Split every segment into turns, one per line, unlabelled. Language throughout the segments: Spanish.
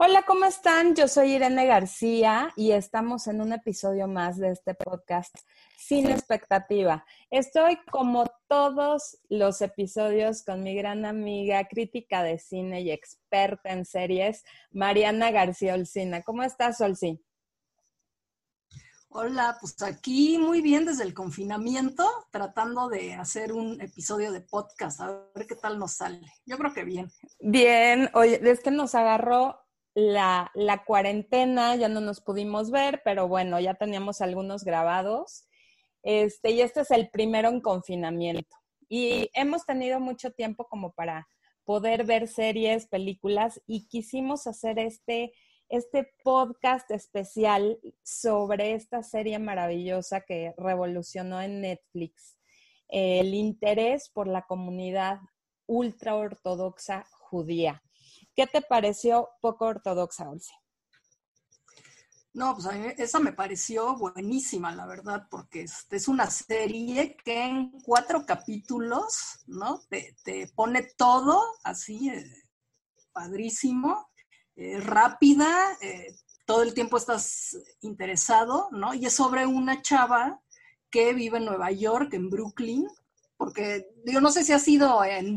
Hola, ¿cómo están? Yo soy Irene García y estamos en un episodio más de este podcast Sin expectativa. Estoy como todos los episodios con mi gran amiga, crítica de cine y experta en series, Mariana García Olcina. ¿Cómo estás, Olcina?
Hola, pues aquí muy bien desde el confinamiento, tratando de hacer un episodio de podcast, a ver qué tal nos sale. Yo creo que bien.
Bien, oye, es que nos agarró la, cuarentena, ya no nos pudimos ver, pero bueno, ya teníamos algunos grabados. Este, y este es el primero en confinamiento. Y hemos tenido mucho tiempo como para poder ver series, películas, y quisimos hacer este, este podcast especial sobre esta serie maravillosa que revolucionó en Netflix, el interés por la comunidad ultra ortodoxa judía. ¿Qué te pareció poco ortodoxa, Olsi?
No, pues a mí esa me pareció buenísima, la verdad, porque es, es una serie que en cuatro capítulos, ¿no? Te, te pone todo así, eh, padrísimo, eh, rápida, eh, todo el tiempo estás interesado, ¿no? Y es sobre una chava que vive en Nueva York, en Brooklyn, porque yo no sé si ha sido en,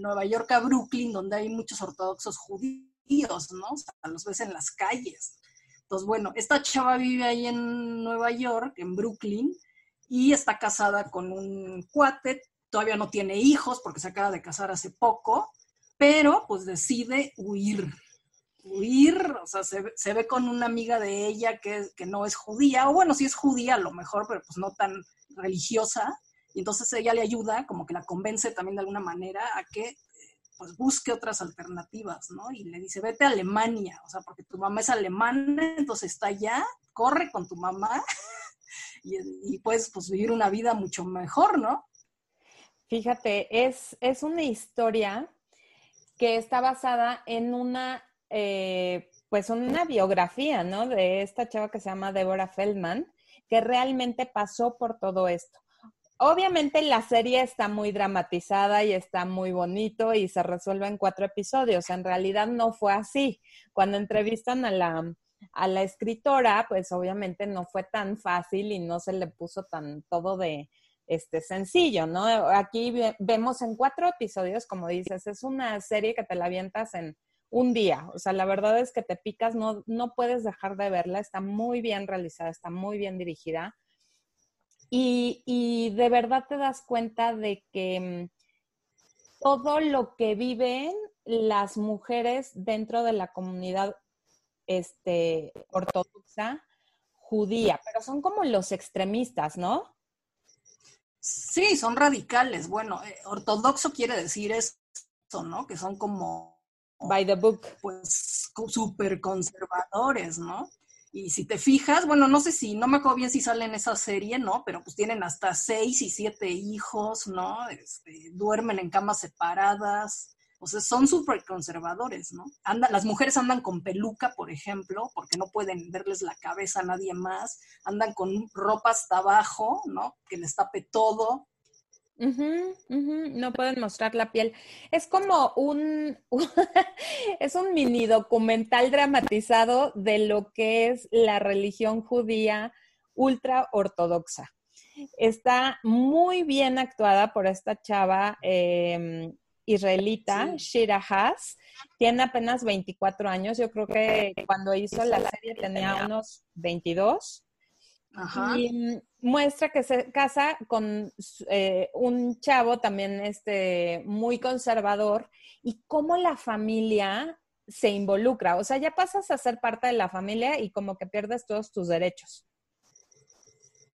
Nueva York a Brooklyn, donde hay muchos ortodoxos judíos, ¿no? O sea, los ves en las calles. Entonces, bueno, esta chava vive ahí en Nueva York, en Brooklyn, y está casada con un cuate, todavía no tiene hijos porque se acaba de casar hace poco, pero pues decide huir, huir, o sea, se, ve con una amiga de ella que, que no es judía, o bueno, sí es judía a lo mejor, pero pues no tan religiosa, y entonces ella le ayuda, como que la convence también de alguna manera a que pues busque otras alternativas, ¿no? Y le dice, vete a Alemania, o sea, porque tu mamá es alemana, entonces está allá, corre con tu mamá y, puedes pues vivir una vida mucho mejor, ¿no?
Fíjate, es, es una historia que está basada en una, eh, pues una biografía, ¿no? De esta chava que se llama Deborah Feldman, que realmente pasó por todo esto. Obviamente la serie está muy dramatizada y está muy bonito y se resuelve en cuatro episodios. En realidad no fue así. Cuando entrevistan a la, a la escritora, pues obviamente no fue tan fácil y no se le puso tan todo de este sencillo, ¿no? Aquí vemos en cuatro episodios, como dices, es una serie que te la avientas en un día. O sea, la verdad es que te picas, no, no puedes dejar de verla, está muy bien realizada, está muy bien dirigida. Y, de verdad te das cuenta de que mm, todo lo que viven las mujeres dentro de la comunidad este, ortodoxa judía, pero son como los extremistas, ¿no?
Sí, son radicales. Bueno, eh, ortodoxo quiere decir eso, ¿no? Que son como...
By the book.
Pues súper conservadores, ¿no? Y si te fijas, bueno, no sé si, no me acuerdo bien si sale en esa serie, ¿no? Pero pues tienen hasta seis y siete hijos, ¿no? Este, duermen en camas separadas. O sea, son súper conservadores, ¿no? las mujeres andan con peluca, por ejemplo, porque no pueden verles la cabeza a nadie más. Andan con ropa hasta abajo, ¿no? Que les tape todo.
No pueden mostrar la piel. Es como un, es un mini documental dramatizado de lo que es la religión judía ultra ortodoxa. Está muy bien actuada por esta chava em, israelita, Shira Haas. Tiene apenas 24 años. Yo creo que cuando hizo la serie tenía unos 22. Y muestra que se casa con eh, un chavo también este, muy conservador y cómo la familia se involucra. O sea, ya pasas a ser parte de la familia y como que pierdes todos tus derechos.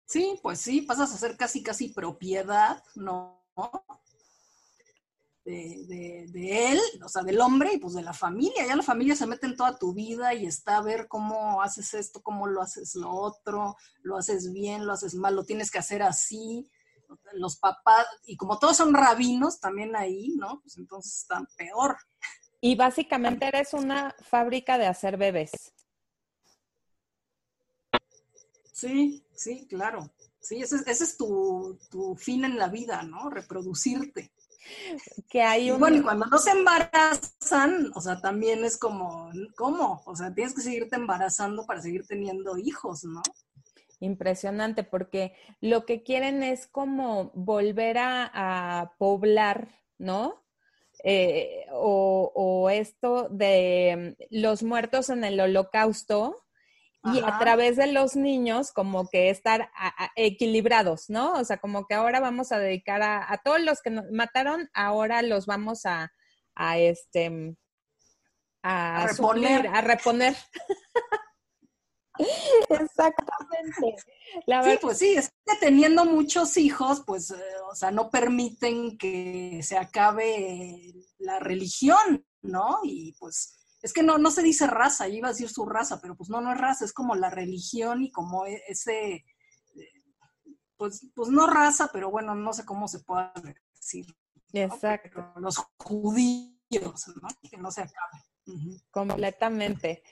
Sí, pues sí, pasas a ser casi, casi propiedad, ¿no? De, él, o sea, del hombre y pues de la familia. Ya la familia se mete en toda tu vida y está a ver cómo haces esto, cómo lo haces lo otro, lo haces bien, lo haces mal, lo tienes que hacer así. Los papás, y como todos son rabinos también ahí, ¿no? Pues entonces están peor.
Y básicamente eres una fábrica de hacer bebés.
Sí, sí, claro. Sí, ese, ese es tu, tu fin en la vida, ¿no? Reproducirte.
que hay un...
bueno, y cuando no se embarazan, o sea, también es como, ¿cómo? O sea, tienes que seguirte embarazando para seguir teniendo hijos, ¿no?
Impresionante, porque lo que quieren es como volver a, poblar, ¿no? Eh, o, esto de los muertos en el holocausto, y a través de los niños como que estar equilibrados, ¿no? O sea, como que ahora vamos a dedicar a, todos los que nos mataron, ahora los vamos a, este a, reponer. a reponer. Exactamente.
sí, pues sí, es que teniendo muchos hijos, pues, eh, o sea, no permiten que se acabe la religión, ¿no? Y pues es que no, no se dice raza, iba a decir su raza, pero pues no, no es raza, es como la religión y como e, ese, pues, pues no raza, pero bueno, no sé cómo se puede decir.
Exacto.
Los judíos, ¿no? Que no se acabe.
Completamente.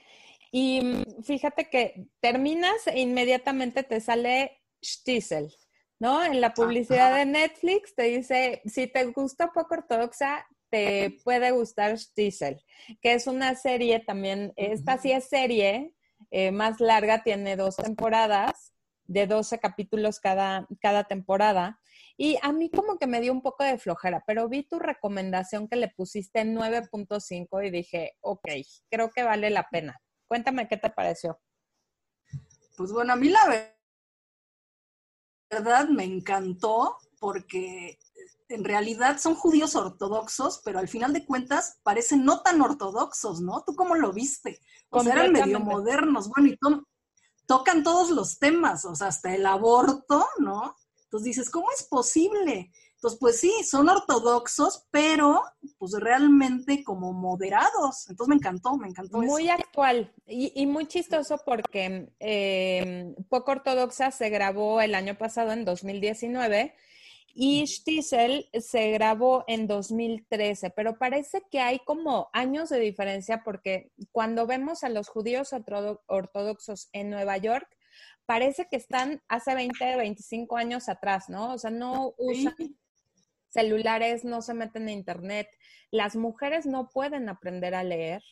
Y mm, fíjate que terminas e inmediatamente te sale Stiesel, ¿no? En la publicidad de Netflix te dice, si te gusta poco ortodoxa, te puede gustar Stiesel, que es una serie también, esta sí es serie eh, más larga, tiene dos temporadas, de 12 capítulos cada, cada temporada. Y a mí como que me dio un poco de flojera, pero vi tu recomendación que le pusiste 9.5 y dije, ok, creo que vale la pena. Cuéntame qué te pareció.
Pues bueno, a mí la verdad me encantó porque en realidad son judíos ortodoxos, pero al final de cuentas parecen no tan ortodoxos, ¿no? ¿Tú cómo lo viste? O sea, eran medio modernos, bueno, y tocan todos los temas, o sea, hasta el aborto, ¿no? Entonces dices, ¿cómo es posible? Entonces, pues sí, son ortodoxos, pero pues realmente como moderados. Entonces me encantó, me encantó.
Muy actual y, muy chistoso porque eh, Poco Ortodoxa se grabó el año pasado, en 2019, y Stiesel se grabó en 2013, pero parece que hay como años de diferencia porque cuando vemos a los judíos ortodoxos en Nueva York, parece que están hace 20, 25 años atrás, ¿no? O sea, no usan celulares, no se meten en internet. Las mujeres no pueden aprender a leer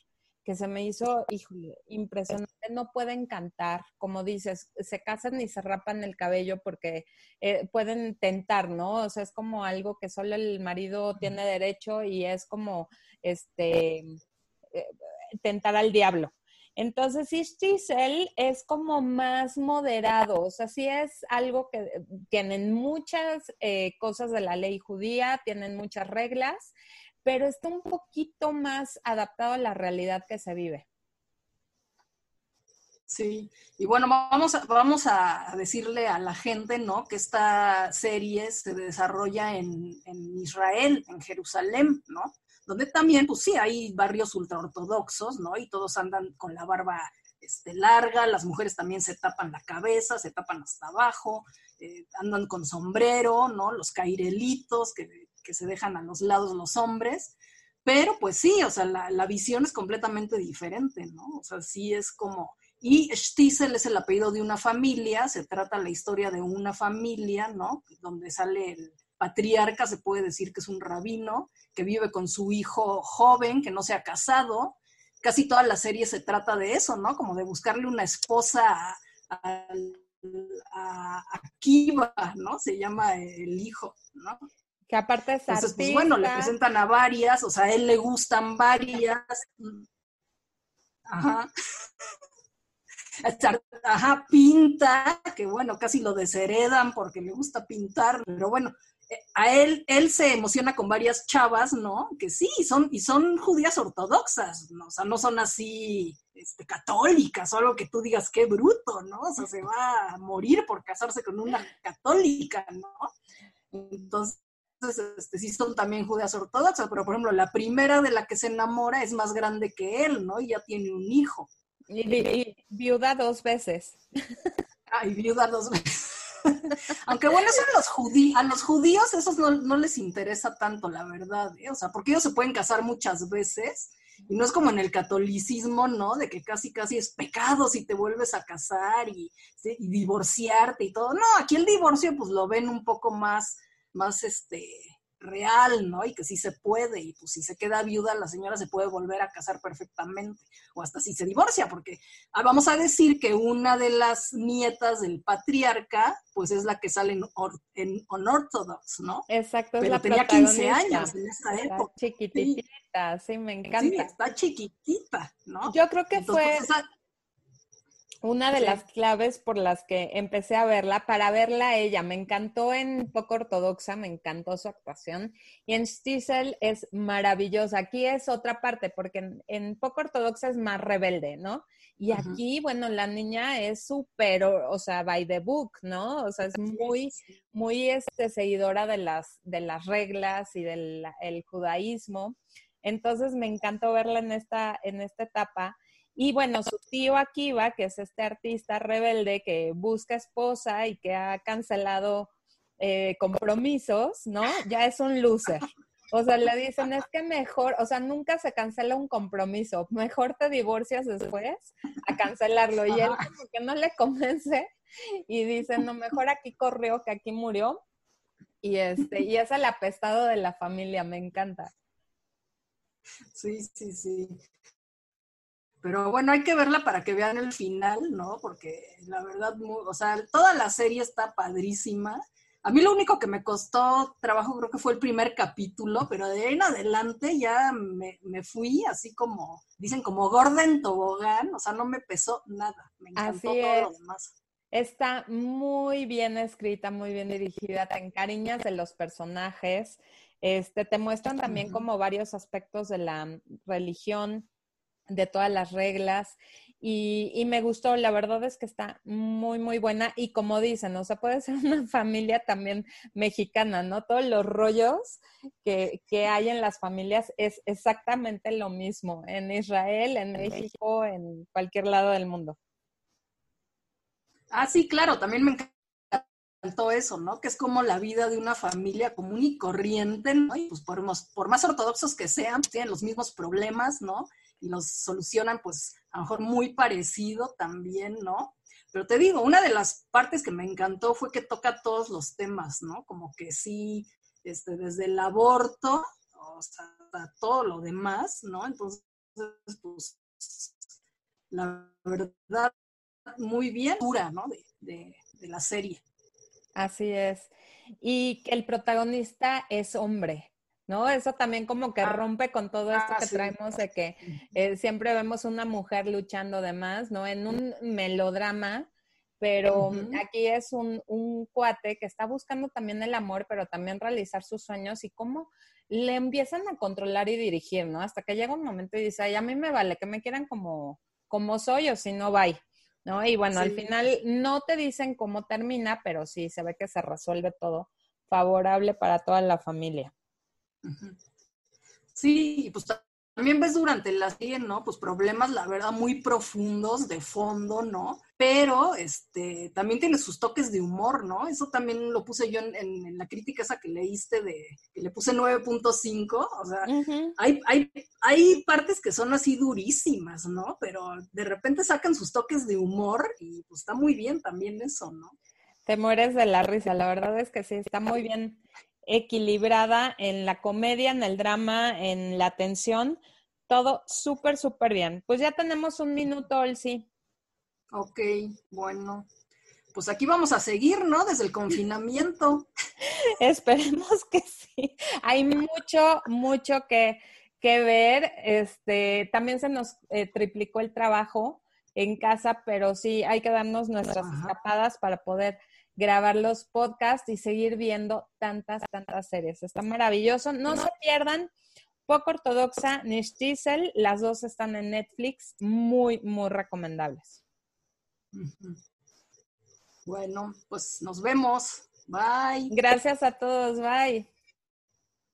que se me hizo, híjole, impresionante. No pueden cantar, como dices, se casan y se rapan el cabello porque eh, pueden tentar, ¿no? O sea, es como algo que solo el marido tiene derecho y es como, este, eh, tentar al diablo. Entonces, Ishtisel es como más moderado, o sea, sí es algo que tienen muchas eh, cosas de la ley judía, tienen muchas reglas, pero está un poquito más adaptado a la realidad que se vive.
Sí, y bueno, vamos a, decirle a la gente, ¿no? Que esta serie se desarrolla en, Israel, en Jerusalén, ¿no? Donde también, pues sí, hay barrios ultraortodoxos, ¿no? Y todos andan con la barba este, larga, las mujeres también se tapan la cabeza, se tapan hasta abajo, eh, andan con sombrero, ¿no? Los cairelitos que que se dejan a los lados los hombres, pero pues sí, o sea, la, visión es completamente diferente, ¿no? O sea, sí es como... Y Stiesel es el apellido de una familia, se trata la historia de una familia, ¿no? Donde sale el patriarca, se puede decir que es un rabino, que vive con su hijo joven, que no se ha casado. Casi toda la serie se trata de eso, ¿no? Como de buscarle una esposa a, a, Kiva, ¿no? Se llama el hijo, ¿no?
Que aparte es
Entonces, pues bueno, le presentan a varias, o sea, a él le gustan varias. Ajá. Ajá, pinta, que bueno, casi lo desheredan porque le gusta pintar, pero bueno, eh, a él, él se emociona con varias chavas, ¿no? Que sí, son, y son judías ortodoxas, ¿no? o sea, no son así este, católicas o algo que tú digas, qué bruto, ¿no? O sea, se va a morir por casarse con una católica, ¿no? Entonces, este, sí son también judías ortodoxas, pero por ejemplo, la primera de la que se enamora es más grande que él, ¿no? Y ya tiene un hijo.
Y, viuda dos veces.
Ah, y viuda dos veces. Aunque bueno, eso a los, judíos, a los judíos esos no, les interesa tanto, la verdad, ¿eh? O sea, porque ellos se pueden casar muchas veces y no es como en el catolicismo, ¿no? De que casi, casi es pecado si te vuelves a casar y, y divorciarte y todo. No, aquí el divorcio pues lo ven un poco más más este, real, ¿no? Y que sí se puede, y pues si se queda viuda, la señora se puede volver a casar perfectamente, o hasta si se divorcia, porque ah, vamos a decir que una de las nietas del patriarca, pues es la que sale en, Unorthodox, ¿no?
Exacto,
Pero tenía 15 años en esa época.
Chiquitita, sí. me encanta. Sí,
está chiquitita, ¿no?
Yo creo que fue... Pues, una de las claves por las que empecé a verla, para verla a ella. Me encantó en Poco Ortodoxa, me encantó su actuación. Y en Stiesel es maravillosa. Aquí es otra parte, porque en, Poco Ortodoxa es más rebelde, ¿no? Y aquí, bueno, la niña es súper, o sea, by the book, ¿no? O sea, es muy, muy este, seguidora de las, de las reglas y del el judaísmo. Entonces me encantó verla en esta, en esta etapa. Y bueno, su tío Akiva, que es este artista rebelde que busca esposa y que ha cancelado eh, compromisos, ¿no? Ya es un loser. O sea, le dicen, es que mejor, o sea, nunca se cancela un compromiso, mejor te divorcias después a cancelarlo. Y él como que no le convence y dice, no, mejor aquí corrió que aquí murió. Y este, y es el apestado de la familia, me encanta.
Sí, sí, sí. Pero bueno, hay que verla para que vean el final, ¿no? Porque la verdad, o sea, toda la serie está padrísima. A mí lo único que me costó trabajo creo que fue el primer capítulo, pero de ahí en adelante ya me, fui así como, dicen como gorda en tobogán, o sea, no me pesó nada. Me encantó todo lo demás.
Está muy bien escrita, muy bien dirigida, te encariñas de los personajes, este, te muestran también como varios aspectos de la religión de todas las reglas y, me gustó, la verdad es que está muy, muy buena y como dicen, o sea, puede ser una familia también mexicana, ¿no? Todos los rollos que, que hay en las familias es exactamente lo mismo en Israel, en México, en cualquier lado del mundo.
Ah, sí, claro, también me encantó eso, ¿no? Que es como la vida de una familia común y corriente, ¿no? Y pues por, por más ortodoxos que sean, tienen los mismos problemas, ¿no? Y los solucionan pues a lo mejor muy parecido también, ¿no? Pero te digo, una de las partes que me encantó fue que toca todos los temas, ¿no? Como que sí, este, desde el aborto, o sea, todo lo demás, ¿no? Entonces, pues, la verdad, muy bien dura, ¿no? De, de la serie.
Así es. Y el protagonista es hombre. ¿No? Eso también como que ah. rompe con todo esto ah, que traemos de que eh, siempre vemos una mujer luchando de más, ¿no? En un melodrama, pero aquí es un, un, cuate que está buscando también el amor, pero también realizar sus sueños y cómo le empiezan a controlar y dirigir, ¿no? Hasta que llega un momento y dice, ay, a mí me vale que me quieran como, como soy o si no, bye. ¿No? Y bueno, al final no te dicen cómo termina, pero sí se ve que se resuelve todo favorable para toda la familia.
Sí, pues también ves durante la serie, ¿no? Pues problemas, la verdad, muy profundos de fondo, ¿no? Pero este, también tiene sus toques de humor, ¿no? Eso también lo puse yo en, la crítica esa que leíste de, que le puse 9.5, o sea, hay, hay, hay partes que son así durísimas, ¿no? Pero de repente sacan sus toques de humor y pues está muy bien también eso, ¿no?
Te mueres de la risa, la verdad es que sí, está muy bien equilibrada en la comedia, en el drama, en la tensión, todo súper, súper bien. Pues ya tenemos un minuto, Olsi.
Ok, bueno. Pues aquí vamos a seguir, ¿no? Desde el confinamiento.
Esperemos que sí. Hay mucho, mucho que, que ver. Este, también se nos eh, triplicó el trabajo en casa, pero sí hay que darnos nuestras escapadas para poder grabar los podcasts y seguir viendo tantas, tantas series. Está maravilloso. No se pierdan Poco Ortodoxa ni Las dos están en Netflix. Muy, muy recomendables.
Bueno, pues nos vemos. Bye.
Gracias a todos. Bye.